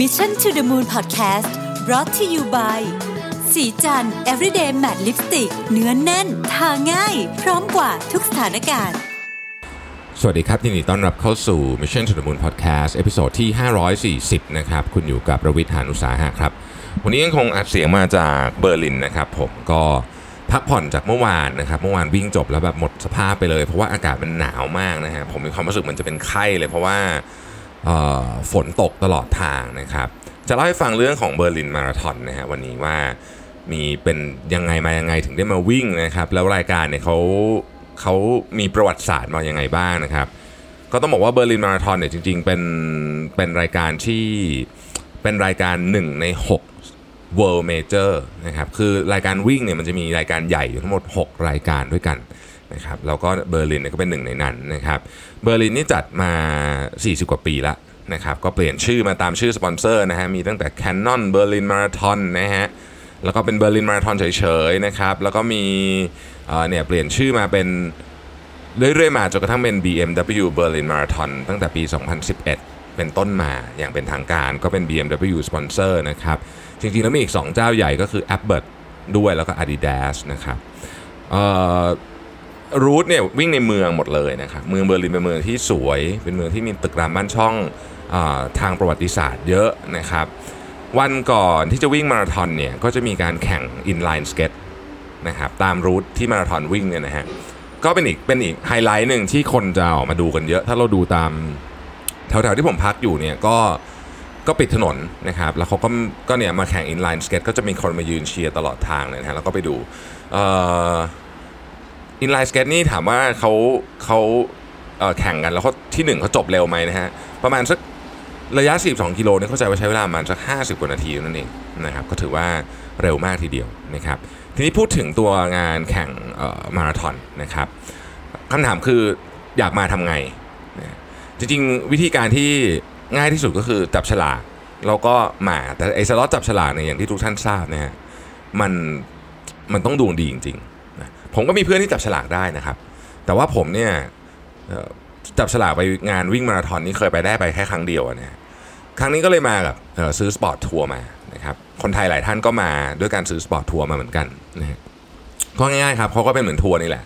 Mission to the Moon Podcast brought to you by ศรีจันทร์ everyday matte lipstick เนื้อแน่น ทาง่าย พร้อมกว่าทุกสถานการณ์ สวัสดีครับยินดีต้อนรับเข้าสู่ Mission to the Moon Podcast episode ที่ 540 นะครับ คุณอยู่กับรวิศ หาญอุตสาหะครับ วันนี้ยังคงอัดเสียงมาจากเบอร์ลินนะครับ ผมก็พักผ่อนจากเมื่อวานนะครับ เมื่อวานวิ่งจบแล้วแบบหมดสภาพไปเลย เพราะว่าอากาศมันหนาวมากนะฮะผมมีความรู้สึกเหมือนจะเป็นไข้เลยเพราะว่า ฝนตกตลอดทางนะครับ จะเล่าให้ฟังเรื่องของเบอร์ลินมาราธอนนะฮะวันนี้ว่ามีเป็นยังไงมายังไงถึงได้มาวิ่งนะครับ แล้วรายการเนี่ยเขาเขามีประวัติศาสตร์มายังไงบ้างนะครับ ก็ต้องบอกว่าเบอร์ลินมาราธอนเนี่ยจริงๆเป็นเป็นรายการที่เป็นรายการ 1 ใน 6 World Major นะครับคือรายการวิ่งเนี่ยมันจะมีรายการใหญ่อยู่ทั้งหมด 6 รายการด้วยกัน นะครับแล้วก็เบอร์ลินเนี่ยก็เป็นหนึ่งในนั้นนะครับเบอร์ลินนี่จัดมา 40 กว่าปีละนะครับก็เปลี่ยนชื่อมาตามชื่อสปอนเซอร์นะฮะมีตั้งแต่ Canon Berlin Marathon นะฮะแล้วก็เป็นเบอร์ลินมาราธอนเฉยๆนะครับแล้วก็มีเเนี่ยเปลี่ยนชื่อมาเป็นเรื่อยๆมาจนกระทั่งเป็น BMW Berlin Marathon ตั้งแต่ปี 2011 เป็นต้นมาอย่างเป็นทางการก็เป็น BMW สปอนเซอร์นะครับจริงๆแล้วมีอีก 2 เจ้าใหญ่ก็คือ a p b e r t ด้วยแล้วก็ Adidas นะครับ route เนี่ยวิ่งในเมืองหมดเลยนะครับเมืองเบอร์ลินเป็นเมืองที่สวย เป็นเมืองที่มีตึกรามบ้านช่องทางประวัติศาสตร์เยอะนะครับ วันก่อนที่จะวิ่งมาราธอนเนี่ยก็จะมีการแข่ง inline skate นะครับตาม route ที่มาราธอนวิ่งเนี่ยนะฮะก็เป็นอีกเป็นอีกไฮไลท์หนึ่งที่คนจะออกมาดูกันเยอะ ถ้าเราดูตามแถวๆที่ผมพักอยู่เนี่ยก็ก็ปิดถนนนะครับ แล้วเขาก็ก็เนี่ยมาแข่ง inline skate ก็จะมีคนมายืนเชียร์ตลอดทางเลยนะฮะแล้วก็ไปดูอิ อินไลน์สเก็ตนี่ถามว่าเขาเขาเแข่งกันแล้วเขาที่หนึ่งเขาจบเร็วไหมนะฮะ ประมาณสักระยะ 42 กิโลเนี่ยเข้าใจว่าใช้เวลาประมาณสัก 50 กว่านาทีนั่นเองนะครับก็ถือว่าเร็วมากทีเดียวนะครับทีนี้พูดถึงตัวงานแข่งมาราธอนนะครับคำถามคืออยากมาทำไง จริงๆ วิธีการที่ง่ายที่สุดก็คือจับฉลากแล้วก็มาแต่ไอ้สล็อตจับฉลากเนี่ยอย่างที่ทุกท่านทราบนะฮะมันมันต้องดวงดีจริง ๆ ผมก็มีเพื่อนที่จับฉลากได้นะครับ แต่ว่าผมเนี่ยจับฉลากไปงานวิ่งมาราธอนนี่เคยไปได้ไปแค่ครั้งเดียวนะครั้งนี้ก็เลยมากับซื้อ sport tour มานะครับคนไทยหลายท่านก็มาด้วยการซื้อ sport tour มาเหมือนกันนะก็ง่ายๆครับเขาก็เป็นเหมือนทัวร์นี่แหละ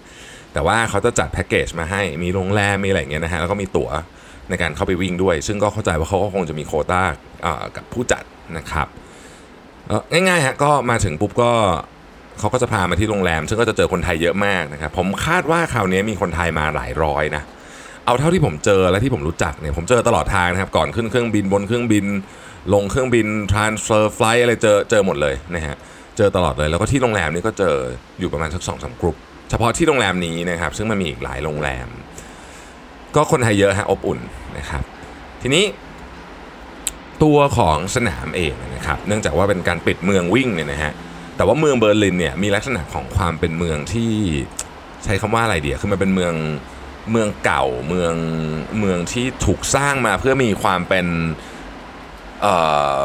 แต่ว่าเขาจะจัดแพ็กเกจมาให้มีโรงแรมมีอะไรอย่างเงี้ยนะฮะแล้วก็มีตั๋วในการเข้าไปวิ่งด้วย ซึ่งก็เข้าใจว่าเขาก็คงจะมีโคต้ากับผู้จัดนะครับง่ายๆฮะก็มาถึงปุ๊บก็ เขาก็จะพามาที่โรงแรม ซึ่งก็จะเจอคนไทยเยอะมากนะครับผมคาดว่าคราวนี้มีคนไทยมาหลายร้อยนะเอาเท่าที่ผมเจอและที่ผมรู้จักเนี่ยผมเจอตลอดทางนะครับก่อนขึ้นเครื่องบินบนเครื่องบิน ลงเครื่องบิน transfer flight อะไรเจอเจอหมดเลยนะฮะเจอตลอดเลยแล้วก็ที่โรงแรมนี่ก็เจออยู่ประมาณสักสองสามกลุ่มเฉพาะที่โรงแรมนี้นะครับซึ่งมันมีอีกหลายโรงแรม ก็คนไทยเยอะฮะอบอุ่นนะครับทีนี้ตัวของสนามเองนะครับ เนื่องจากว่าเป็นการปิดเมืองวิ่งเนี่ยนะฮะ แต่ว่าเมืองเบอร์ลินเนี่ยมีลักษณะของความเป็นเมืองที่ใช้คำว่าอะไรเดียวคือมันเป็นเมืองเมืองเก่าเมืองเมืองที่ถูกสร้างมาเพื่อมีความเป็นเอ่อ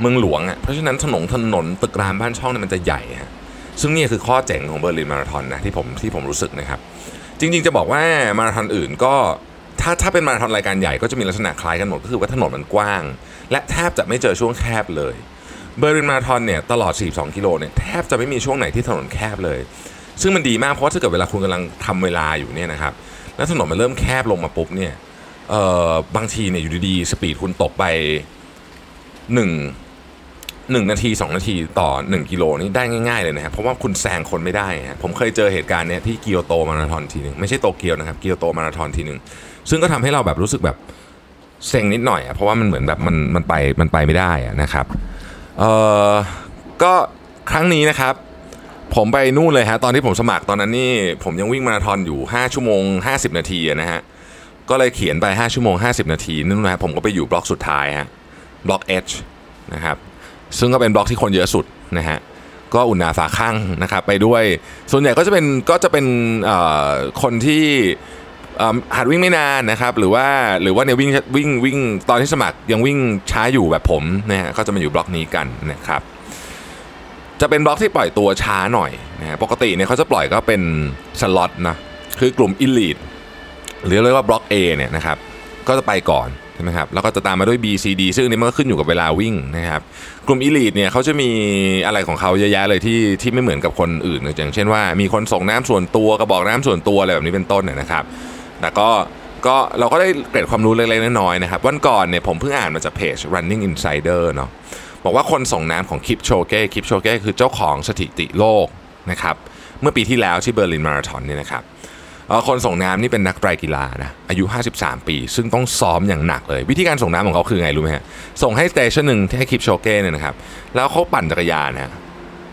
เมืองหลวงอะเพราะฉะนั้นถนนถนนตึกรามบ้านช่องเนี่ยมันจะใหญ่ฮะซึ่งนี่คือข้อเจ๋งของเบอร์ลินมาราธอนนะที่ผมที่ผมรู้สึกนะครับ จริงๆจะบอกว่ามาราธอนอื่นก็ถ้าถ้าเป็นมาราธอนรายการใหญ่ก็จะมีลักษณะคล้ายกันหมดก็คือว่าถนนมันกว้าง และแทบจะไม่เจอช่วงแคบเลย เบอร์ลินมาราธอนเนี่ยตลอด 42 กิโลเนี่ยแทบจะไม่มีช่วงไหนที่ถนนแคบเลย ซึ่งมันดีมากเพราะถ้าเกิดเวลาคุณกำลังทำเวลาอยู่เนี่ยนะครับแล้วถนนมันเริ่มแคบลงมาปุ๊บเนี่ยเอ่อบางทีเนี่ยอยู่ดีๆ speed คุณตกไปหนึ่งหนึ่งนาทีสองนาทีต่อ 1 กิโลนี่ได้ง่ายๆเลยนะครับเพราะว่าคุณแซงคนไม่ได้ฮะผมเคยเจอเหตุการณ์เนี้ยที่เกียวโตมาราธอนทีหนึ่งไม่ใช่โตเกียวนะครับเกียวโตมาราธอนทีหนึ่งซึ่งก็ทำให้เราแบบรู้สึกแบบเซ็งนิดหน่อยอะเพราะว่ามันเหมือนแบบมันมันไปมันไปไม่ได้อะนะครับ เอ่อก็ครั้งนี้นะครับ ผมไปนู่นเลยฮะตอนที่ผมสมัครตอนนั้นนี่ผมยังวิ่งมาราธอนอยู่ 5 ชั่วโมง 50 นาทีอะนะฮะก็เลยเขียนไป 5 ชั่วโมง 50 นาทีนั่นนะฮะผมก็ไปอยู่บล็อกสุดท้ายฮะบล็อก H นะครับซึ่งก็เป็นบล็อกที่คนเยอะสุดนะฮะก็อุ่นหนาฝาข้างนะครับไปด้วย ส่วนใหญ่ก็จะเป็นก็จะเป็นเอ่อคนที่ หัดวิ่งไม่นานนะครับหรือว่าหรือว่าเนี่ยวิ่งวิ่งวิ่งตอนที่สมัครยังวิ่งช้าอยู่แบบผมนะฮะก็จะมาอยู่บล็อกนี้กันนะครับจะเป็นบล็อกที่ปล่อยตัวช้าหน่อยนะฮะปกติเนี่ยเขาจะปล่อยก็เป็นสล็อตนะคือกลุ่ม Elite หรือเรียกว่าบล็อก A เนี่ยนะครับก็จะไปก่อนใช่ไหมครับแล้วก็จะตามมาด้วย B C D ซึ่งนี้มันก็ขึ้นอยู่กับเวลาวิ่งนะครับกลุ่ม Elite เนี่ยเขาจะมีอะไรของเขาเยอะแยะเลยที่ที่ไม่เหมือนกับคนอื่นอย่างเช่นว่ามีคนส่งน้ำส่วนตัวกระบอกน้ำส่วนตัวอะไรแบบนี้เป็นต้นเนี่ยนะครับ แต่ก็ก็เราก็ได้เกร็ดความรู้เล็กๆน้อยๆนะครับ วันก่อนเนี่ยผมเพิ่งอ่านมาจากเพจ Running Insider เนาะบอกว่าคนส่งน้ำของคิปโชเก้คิปโชเก้คือเจ้าของสถิติโลกนะครับ เมื่อปีที่แล้วที่เบอร์ลินมาราธอนเนี่ยนะครับคนส่งน้ำนี่เป็นนักไตรกีฬานะอายุ 53 ปี ซึ่งต้องซ้อมอย่างหนักเลย วิธีการส่งน้ำของเขาคือไงรู้ไหมฮะส่งให้ station หนึ่งที่ให้คิปโชเก้เนี่ยนะครับ แล้วเขาปั่นจักรยานนะฮะ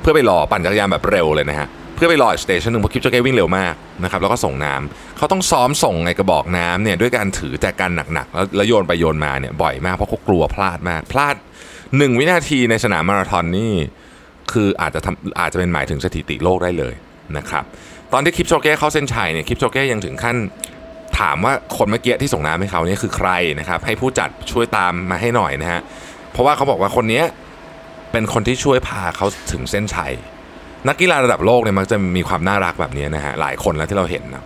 เพื่อไปรอปั่นจักรยานแบบเร็วเลยนะฮะ เพื่อไปรออีก station หนึ่งเพราะคิปโชเก้วิ่งเร็วมากนะครับแล้วก็ส่งน้ำเขาต้องซ้อมส่งไอกระบอกน้ำเนี่ยด้วยการถือแต่กันหนักๆ แล้วโยนไปโยนมาเนี่ยบ่อยมากเพราะเขากลัวพลาดมาก พลาดหนึ่งวินาทีในสนามมาราธอนนี่คืออาจจะทำอาจจะเป็นหมายถึงสถิติโลกได้เลยนะครับตอนที่คลิปโชเก้เข้าเส้นชัยเนี่ยคลิปโชเก้ยังถึงขั้นถามว่าคนเมื่อกี้ที่ส่งน้ำให้เขาเนี่ยคือใครนะครับให้ผู้จัดช่วยตามมาให้หน่อยนะฮะเพราะว่าเขาบอกว่าคนนี้เป็นคนที่ช่วยพาเขาถึงเส้นชัย นักกีฬาระดับโลกเนี่ยมักจะมีความน่ารักแบบนี้นะฮะหลายคนแล้วที่เราเห็นนะ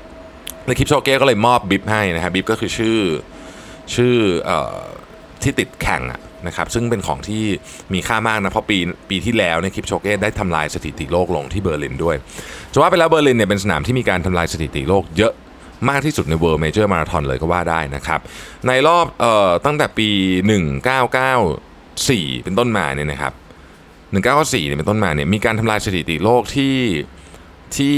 แล้วคลิปโชเก้ก็เลยมอบบิบให้นะฮะบิบก็คือชื่อชื่ออที่ติดแข่งอะนะครับซึ่งเป็นของที่มีค่ามากนะ เพราะปีปีที่แล้วเนี่ยคลิปโชเก้ได้ทำลายสถิติโลกลงที่เบอร์ลินด้วยจะว่าไปแล้วเบอร์ลินเนี่ยเป็นสนามที่มีการทำลายสถิติโลกเยอะมากที่สุดใน World Major Marathon เลยก็ว่าได้นะครับ ในรอบออตั้งแต่ปี 1994 เป็นต้นมาเนี่ยนะครับ 1994เนี่ยเป็นต้นมาเนี่ยมีการทำลายสถิติโลกที่ที่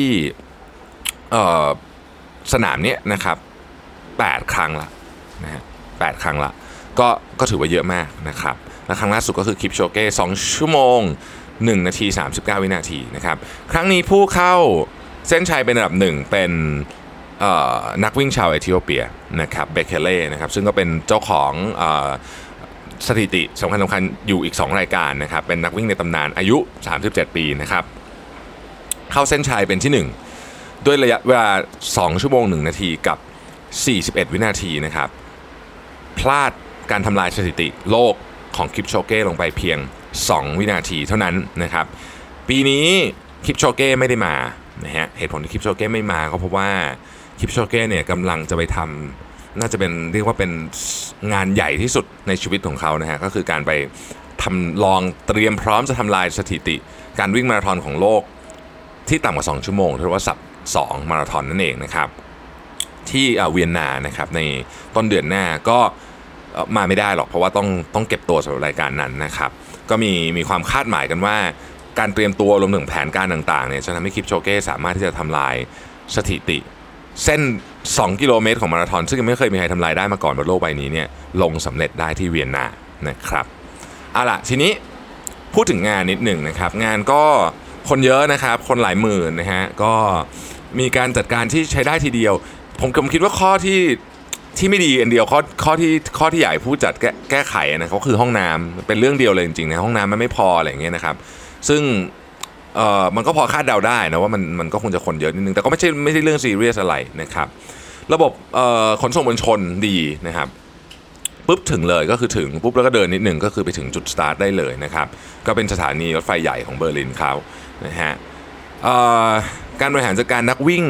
สนามเนี้ยนะครับ8 ครั้งละนะฮะ8ครั้งละก็ก็ถือว่าเยอะมากนะครับและครั้งล่าสุดก็คือคลิปโชเก้2ชั่วโมง 1 นาที 39 วินาทีนะครับครั้งนี้ผู้เข้าเส้นชัยเป็นอันดับหนึ่งเป็นนักวิ่งชาวเอธิโอเปียนะครับเบเคเล่นะครับซึ่งก็เป็นเจ้าของ สถิติสำคัญสำคัญอยู่อีก 2 รายการนะครับ เป็นนักวิ่งในตำนานอายุ 37 ปีนะครับ เข้าเส้นชัยเป็นที่ 1 ด้วยระยะเวลา 2 ชั่วโมง 1 นาทีกับ 41 วินาทีนะครับ พลาดการทำลายสถิติโลกของคลิปโชเก้ลงไปเพียง 2 วินาทีเท่านั้นนะครับ ปีนี้คลิปโชเก้ไม่ได้มานะฮะเหตุผลที่คลิปโชเก้ไม่มาก็เพราะว่าคลิปโชเก้เนี่ยกำลังจะไปทำ น่าจะเป็นเรียกว่าเป็นงานใหญ่ที่สุดในชีวิตของเขานะฮะก็คือการไปทำลองเตรียมพร้อมจะทำลายสถิติ การวิ่งมาราธอนของโลกที่ต่ำกว่า 2 ชั่วโมงหรือว่าสับ2มาราธอนนั่นเองนะครับ ที่เวียนนานะครับในต้นเดือนหน้าก็มาไม่ได้หรอกเพราะว่าต้องต้องเก็บตัวสำหรับรายการนั้นนะครับ ก็มีมีความคาดหมายกันว่า การเตรียมตัวรวมถึงแผนการต่างๆเนี่ยจะทำให้คลิปโชเก้สามารถที่จะทำลายสถิติ เส้น 2 กิโลเมตรของมาราธอน ซึ่งยังไม่เคยมีใครทำลายได้มาก่อนบนโลกใบนี้เนี่ยลงสำเร็จได้ที่เวียนนานะครับเอาล่ะทีนี้พูดถึงงานนิดหนึ่งนะครับ งานก็คนเยอะนะครับ คนหลายหมื่นนะฮะก็มีการจัดการที่ใช้ได้ทีเดียว ผมผมคิดว่าข้อที่ที่ไม่ดีอันเดียวข้อข้อที่ข้อที่ใหญ่ผู้จัดแก้แก้ไขนะก็คือห้องน้ำเป็นเรื่องเดียวเลยจริงๆนะห้องน้ำมันไม่พออะไรอย่างเงี้ยนะครับ ซึ่ง เอ่อมันก็พอคาดเดาได้นะว่ามันมันก็คงจะคนเยอะนิดนึง แต่ก็ไม่ใช่ไม่ใช่เรื่องซีเรียสอะไรนะครับ ระบบเอ่อขนส่งมวลชนดีนะครับปุ๊บถึงเลยก็คือถึงปุ๊บแล้วก็เดินนิดหนึ่งก็คือไปถึงจุดสตาร์ทได้เลยนะครับ ก็เป็นสถานีรถไฟใหญ่ของเบอร์ลินเขานะฮะเอ่อการบริหารจัดการนักวิ่ง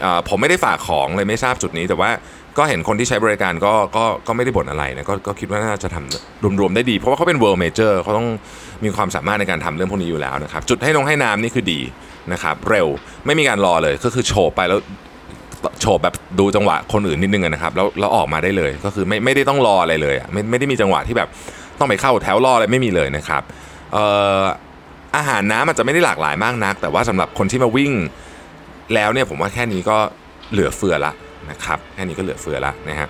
เอ่อผมไม่ได้ฝากของเลยไม่ทราบจุดนี้แต่ว่า ก็เห็นคนที่ใช้บริการก็ก็ก็ไม่ได้บ่นอะไรนะก็ก็คิดว่าน่าจะทำรวมๆได้ดี เพราะว่าเขาเป็น world major เขาต้องมีความสามารถในการทำเรื่องพวกนี้อยู่แล้วนะครับ จุดให้ลงให้น้ำนี่คือดีนะครับเร็วไม่มีการรอเลยก็คือโฉบไปแล้วโฉบแบบดูจังหวะคนอื่นนิดนึงนะครับแล้วแล้วออกมาได้เลยก็คือไม่ไม่ได้ต้องรออะไรเลยไม่ไม่ได้มีจังหวะที่แบบต้องไปเข้าแถวรออะไรไม่มีเลยนะครับเอ่อาหารน้ำอาจจะไม่ได้หลากหลายมากนัก แต่ว่าสำหรับคนที่มาวิ่งแล้วเนี่ยผมว่าแค่นี้ก็เหลือเฟือละ นะครับแค่นี้ก็เหลือเฟือละนะฮะ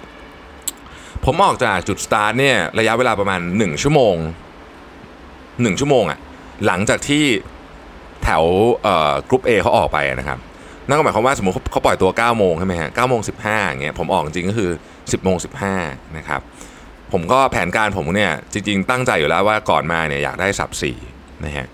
ผมออกจากจุดสตาร์ทเนี่ยระยะเวลาประมาณ 1 ชั่วโมง 1 ชั่วโมงอะหลังจากที่แถวกรุ๊ป A เขาออกไปนะครับนั่นก็หมายความว่าสมมติเขาปล่อยตัว 9 โมงใช่ไหมฮะ9โมง15อย่างเงี้ยผมออกจริงก็คือ 10โมง15นะครับผมก็แผนการผมเนี่ยจริงๆตั้งใจอยู่แล้วว่าก่อนมาเนี่ยอยากได้สับสี่นะฮะ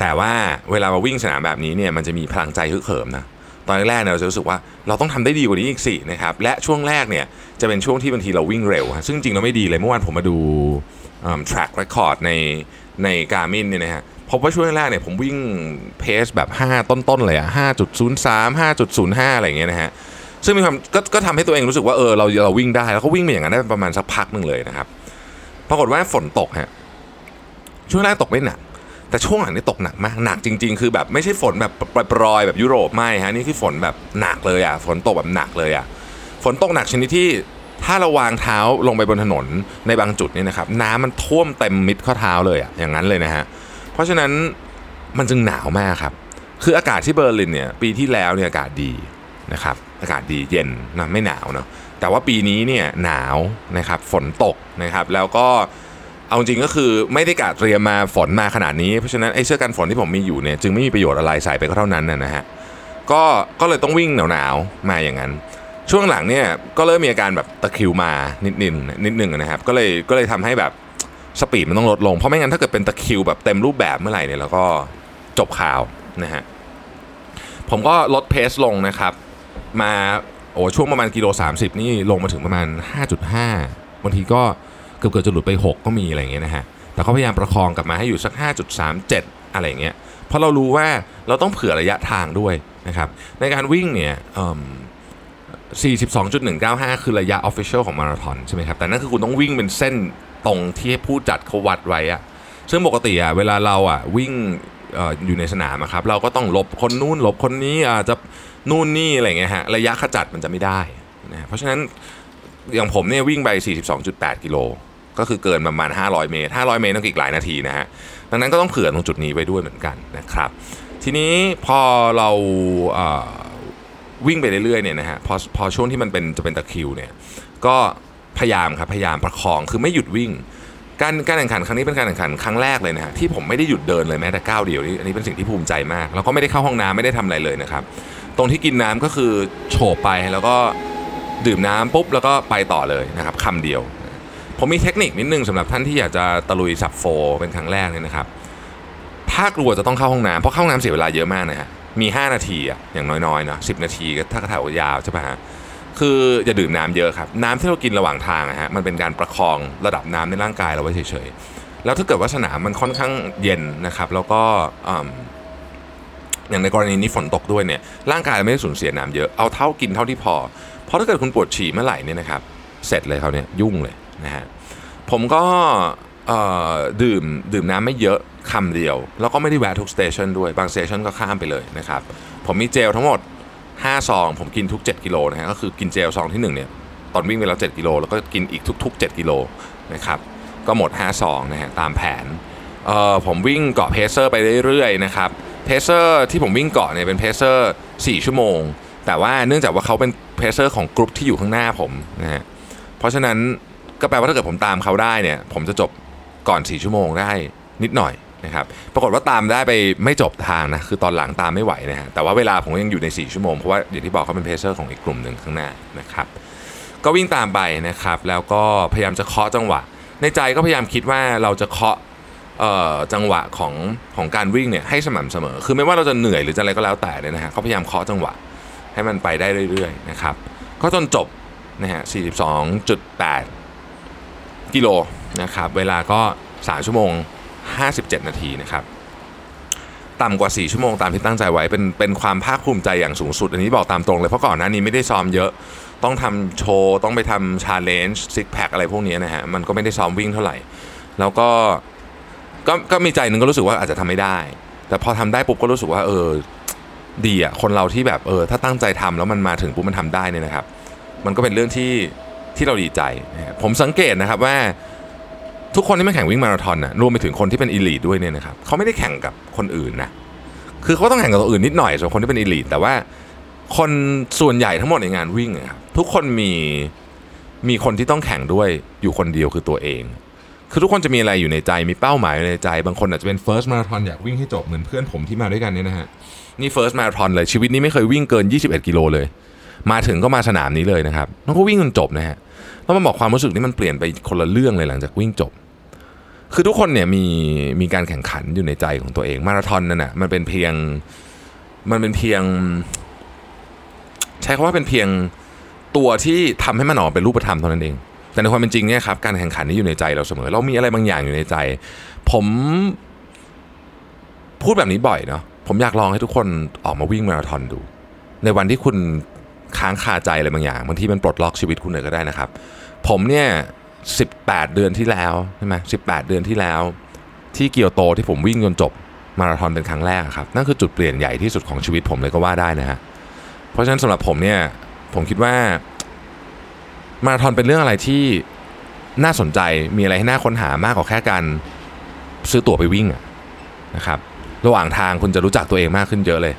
แต่ว่าเวลามาวิ่งสนามแบบนี้เนี่ยมันจะมีพลังใจฮึกเหิมนะ ตอนแรกเนี่ยเราจะรู้สึกว่าเราต้องทำได้ดีกว่านี้อีกสินะครับและช่วงแรกเนี่ยจะเป็นช่วงที่บางทีเราวิ่งเร็ว ซึ่งจริงเราไม่ดีเลยเมื่อวานผมมาดูอืม track record ในในการ์มินเนี่ยนะฮะพบว่าช่วงแรกเนี่ยผมวิ่งเพสแบบ 5 ต้นๆเลยอะ5.03 5.05 อะไรอย่างเงี้ยนะฮะซึ่งมีความก็ก็ทำให้ตัวเองรู้สึกว่าเออเราเราวิ่งได้แล้วก็วิ่งไปอย่างนั้นได้ประมาณสักพักหนึ่งเลยนะครับ ปรากฏว่าฝนตกฮะช่วงแรกตกไม่หนัก แต่ช่วงหลังนี่ตกหนักมากหนักจริง ๆ คือแบบไม่ใช่ฝนแบบปรอยๆแบบยุโรปไม่ฮะนี่คือฝนแบบหนักเลยอะฝนตกแบบหนักเลยอะฝนตกหนักชนิดที่ถ้าเราวางเท้าลงไปบนถนนในบางจุดนี่นะครับน้ำมันท่วมเต็มมิดข้อเท้าเลยอะอย่างนั้นเลยนะฮะเพราะฉะนั้นมันจึงหนาวมากครับ คืออากาศที่เบอร์ลินเนี่ยปีที่แล้วเนี่ยอากาศดีนะครับอากาศดีเย็นนะไม่หนาวเนาะแต่ว่าปีนี้เนี่ยหนาวนะครับฝนตกนะครับแล้วก็ เอาจริงก็คือไม่ได้กะเตรียมมาฝนมาขนาดนี้ เพราะฉะนั้นไอ้เสื้อกันฝนที่ผมมีอยู่เนี่ยจึงไม่มีประโยชน์อะไรใส่ไปก็เท่านั้นนะฮะก็ก็เลยต้องวิ่งหนาวๆมาอย่างนั้น ช่วงหลังเนี่ยก็เริ่มมีอาการแบบตะคิวมานิดนึงนิดนึงนะครับก็เลยก็เลยทำให้แบบสปีดมันต้องลดลงเพราะไม่งั้นถ้าเกิดเป็นตะคิวแบบเต็มรูปแบบเมื่อไหร่เนี่ยเราก็จบข่าวนะฮะผมก็ลดเพสลงนะครับ มาโอ้ช่วงประมาณกิโล 30 นี่ลงมาถึงประมาณ 5.5บางทีก็ เกือบเกือบจะหลุดไป 6 ก็มีอะไรเงี้ยนะฮะแต่เขาพยายามประคองกลับมาให้อยู่สัก 5.37 อะไรอย่างเงี้ยเพราะเรารู้ว่าเราต้องเผื่อระยะทางด้วยนะครับในการวิ่งเนี่ย42.195 คือระยะ Official ของมาราธอนใช่ไหมครับแต่นั่นคือคุณต้องวิ่งเป็นเส้นตรงที่ผู้จัดเขาวัดไว้อะซึ่งปกติอะเวลาเราอะวิ่งออยู่ในสนามครับเราก็ต้องหลบคนนู้นหลบคนนี้อาจจะนู่นนี่อะไรเงี้ยฮะระยะขจัดมันจะไม่ได้นะเพราะฉะนั้นอย่างผมเนี่ยวิ่งไป 42.8 กิโล ก็คือเกินประมาณ 500 เมตร 500 เมตรต้องอีกหลายนาทีนะฮะดังนั้นก็ต้องเผื่อตรงจุดนี้ไว้ด้วยเหมือนกันนะครับ ทีนี้พอเราวิ่งไปเรื่อยๆเนี่ยนะฮะพอพอช่วงที่มันเป็นจะเป็นตะคิวเนี่ยก็พยายามครับพยายามประคองคือไม่หยุดวิ่ง การการแข่งขันครั้งนี้เป็นการแข่งขันครั้งแรกเลยนะฮะที่ผมไม่ได้หยุดเดินเลยแม้แต่ก้าวเดียวนี่อันนี้เป็นสิ่งที่ภูมิใจมาก แล้วก็ไม่ได้เข้าห้องน้ำไม่ได้ทำอะไรเลยนะครับ ตรงที่กินน้ำก็คือโฉบไปแล้วก็ดื่มน้ำปุ๊บแล้วก็ไปต่อเลยนะครับคำเดียว ผมมีเทคนิคนิดนึงสำหรับท่านที่อยากจะตะลุยสับโฟเป็นครั้งแรกเนี่ยนะครับ ถ้ากลัวจะต้องเข้าห้องน้ำเพราะเข้าห้องน้ำเสียเวลาเยอะมากนะฮะมี 5 นาทีอะอย่างน้อยๆเนาะสินาทีถ้ากระถางยาวใช่ปะฮะคืออย่าดื่มน้ำเยอะครับ น้ำที่เรากินระหว่างทางอะฮะมันเป็นการประคองระดับน้ำในร่างกายเราไว้เฉยๆแล้วถ้าเกิดว่าสนามมันค่อนข้างเย็นนะครับแล้วก็อย่างในกรณีนี้ฝนตกด้วยเนี่ยร่างกายไม่ได้สูญเสียน้ำเยอะเอาเท่ากินเท่าที่พอ เพราะถ้าเกิดคุณปวดฉี่เมื่อไหร่เนี่ยนะครับเสร็จเลยเขาเนี่ยยุ่งเลย นะฮะผมก็ดื่มดื่มน้ำไม่เยอะคำเดียว แล้วก็ไม่ได้แวะทุก station ด้วยบาง station ก็ข้ามไปเลยนะครับ ผมมีเจลทั้งหมด 5 ซอง ผมกินทุก 7 กิโลนะฮะก็คือกินเจลซองที่ 1 เนี่ยตอนวิ่งไปแล้ว 7 กิโล แล้วก็กินอีกทุก ๆ 7 กิโลนะครับก็หมด 5 ซองนะฮะตามแผนเอ่อผมวิ่งเกาะ pacer ไปเรื่อยๆนะครับ pacer ที่ผมวิ่งเกาะเนี่ยเป็น pacer 4ชั่วโมง แต่ว่าเนื่องจากว่าเขาเป็น pacer ของกลุ่มที่อยู่ข้างหน้าผมนะฮะเพราะฉะนั้น ก็แปลว่าถ้าเกิดผมตามเขาได้เนี่ย ผมจะจบก่อน 4 ชั่วโมงได้นิดหน่อยนะครับ ปรากฏว่าตามได้ไปไม่จบทางนะ คือตอนหลังตามไม่ไหวนะฮะ แต่ว่าเวลาผมยังอยู่ใน 4 ชั่วโมง เพราะว่าอย่างที่บอกเขาเป็น pacer ของอีกกลุ่มหนึ่งข้างหน้านะครับ ก็วิ่งตามไปนะครับ แล้วก็พยายามจะเคาะจังหวะ ในใจก็พยายามคิดว่าเราจะเคาะจังหวะของของการวิ่งเนี่ยให้สม่ำเสมอ คือไม่ว่าเราจะเหนื่อยหรือจะอะไรก็แล้วแต่เนี่ยนะฮะเขาพยายามเคาะจังหวะให้มันไปได้เรื่อยๆนะครับ ก็จนจบนะฮะ 42.8 กิโลนะครับเวลาก็ 3 ชั่วโมง 57 นาทีนะครับต่ำกว่า 4 ชั่วโมงตามที่ตั้งใจไว้เป็นเป็นความภาคภูมิใจอย่างสูงสุด อันนี้บอกตามตรงเลย เพราะก่อนหน้านี้ไม่ได้ซ้อมเยอะ ต้องทำโชว์ ต้องไปทำ challenge six pack อะไรพวกนี้นะฮะมันก็ไม่ได้ซ้อมวิ่งเท่าไหร่ แล้วก็ก็ก็มีใจหนึ่งก็รู้สึกว่าอาจจะทำไม่ได้ แต่พอทำได้ปุ๊บก็รู้สึกว่าเออดีอะคนเราที่แบบเออถ้าตั้งใจทำแล้วมันมาถึงปุ๊บมันทำได้เนี่ยนะครับ มันก็เป็นเรื่องที่ ที่เราดีใจ ผมสังเกตนะครับว่าทุกคนที่มาแข่งวิ่งมาราธอนนะรวมไปถึงคนที่เป็น elite ด้วยเนี่ยนะครับเขาไม่ได้แข่งกับคนอื่นนะคือเขาต้องแข่งกับคนอื่นนิดหน่อยส่วนคนที่เป็น elite แต่ว่าคนส่วนใหญ่ทั้งหมดในงานวิ่งครับทุกคนมีมีคนที่ต้องแข่งด้วยอยู่คนเดียวคือตัวเอง คือทุกคนจะมีอะไรอยู่ในใจมีเป้าหมายในใจ บางคนอาจจะเป็น first marathon อยากวิ่งให้จบเหมือนเพื่อนผมที่มาด้วยกันเนี่ยนะฮะนี่ first marathon เลยชีวิตนี้ไม่เคยวิ่งเกิน 21 กิโลเลย มาถึงก็มาสนามนี้เลยนะครับแล้วก็วิ่งจนจบนะฮะ แล้วมันบอกความรู้สึกนี่มันเปลี่ยนไปคนละเรื่องเลยหลังจากวิ่งจบ คือทุกคนเนี่ยมีมีการแข่งขันอยู่ในใจของตัวเองมาราธอนนั่นนะมันเป็นเพียงมันเป็นเพียง ใช้คำว่าเป็นเพียงตัวที่ทำให้มันออกเป็นรูปธรรมเท่านั้นเอง แต่ในความเป็นจริงเนี่ยครับการแข่งขันนี่อยู่ในใจเราเสมอ เรามีอะไรบางอย่างอยู่ในใจ ผมพูดแบบนี้บ่อยเนาะผมอยากลองให้ทุกคนออกมาวิ่งมาราธอนดู ในวันที่คุณ ค้างคาใจอะไรบางอย่างบางทีมันปลดล็อกชีวิตคุณเลยก็ได้นะครับ ผมเนี่ย18 เดือนที่แล้วใช่ไหม18เดือนที่แล้ว ที่เกียวโตที่ผมวิ่งจนจบมาราธอนเป็นครั้งแรกครับนั่นคือจุดเปลี่ยนใหญ่ที่สุดของชีวิตผมเลยก็ว่าได้นะฮะเพราะฉะนั้นสำหรับผมเนี่ยผมคิดว่ามาราธอนเป็นเรื่องอะไรที่น่าสนใจมีอะไรให้น่าค้นหามากกว่าแค่การซื้อตั๋วไปวิ่งนะครับ ระหว่างทางคุณจะรู้จักตัวเองมากขึ้นเยอะเลย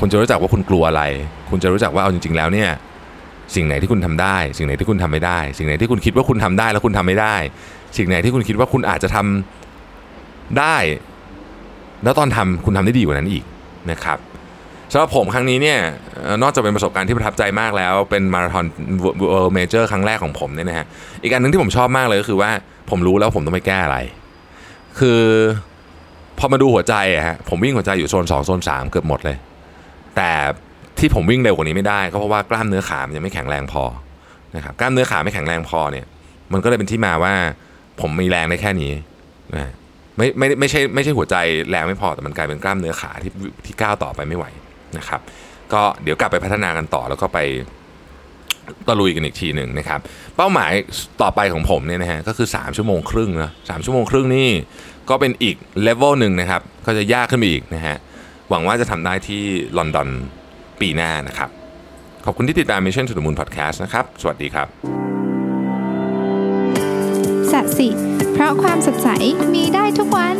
คุณจะรู้จักว่าคุณกลัวอะไร คุณจะรู้จักว่าเอาจริง ๆ แล้วเนี่ยสิ่งไหนที่คุณทำได้ สิ่งไหนที่คุณทำไม่ได้ สิ่งไหนที่คุณคิดว่าคุณทำได้แล้วคุณทำไม่ได้ สิ่งไหนที่คุณคิดว่าคุณอาจจะทำได้ แล้วตอนทำคุณทำได้ดีกว่านั้นอีกนะครับสำหรับผมครั้งนี้เนี่ยนอกจากเป็นประสบการณ์ที่ประทับใจมากแล้ว เป็นมาราธอน World Major ครั้งแรกของผมเนี่ยนะฮะอีกอันหนึ่งที่ผมชอบมากเลยก็คือว่าผมรู้แล้วผมต้องไปแก้อะไร คือพอมาดูหัวใจอะฮะผมวิ่งหัวใจอยู่โซน 2 โซน 3 เกือบหมดเลย แต่ ที่ผมวิ่งเร็วกว่านี้ไม่ได้ก็เพราะว่ากล้ามเนื้อขามันยังไม่แข็งแรงพอนะครับกล้ามเนื้อขาไม่แข็งแรงพอเนี่ย มันก็เลยเป็นที่มาว่าผมมีแรงได้แค่นี้นะไม่ไม่ไม่ใช่ไม่ใช่หัวใจแรงไม่พอแต่มันกลายเป็นกล้ามเนื้อขาที่ที่ก้าวต่อไปไม่ไหวนะครับ ก็เดี๋ยวกลับไปพัฒนากันต่อแล้วก็ไปตะลุยกันอีกทีหนึ่งนะครับ เป้าหมายต่อไปของผมเนี่ยนะฮะก็คือ 3 ชั่วโมงครึ่งนะสชั่วโมงครึ่งนี่ก็เป็นอีกเลเวลหนึ่งนะครับ ก็จะยากขึ้นไปอีกนะฮะหวังว่าจะทำได้ที่ลอนดอน ปีหน้านะครับ ขอบคุณที่ติดตาม Mission to the Moon Podcast นะครับ สวัสดีครับสัสิ เพราะความสดใสมีได้ทุกวัน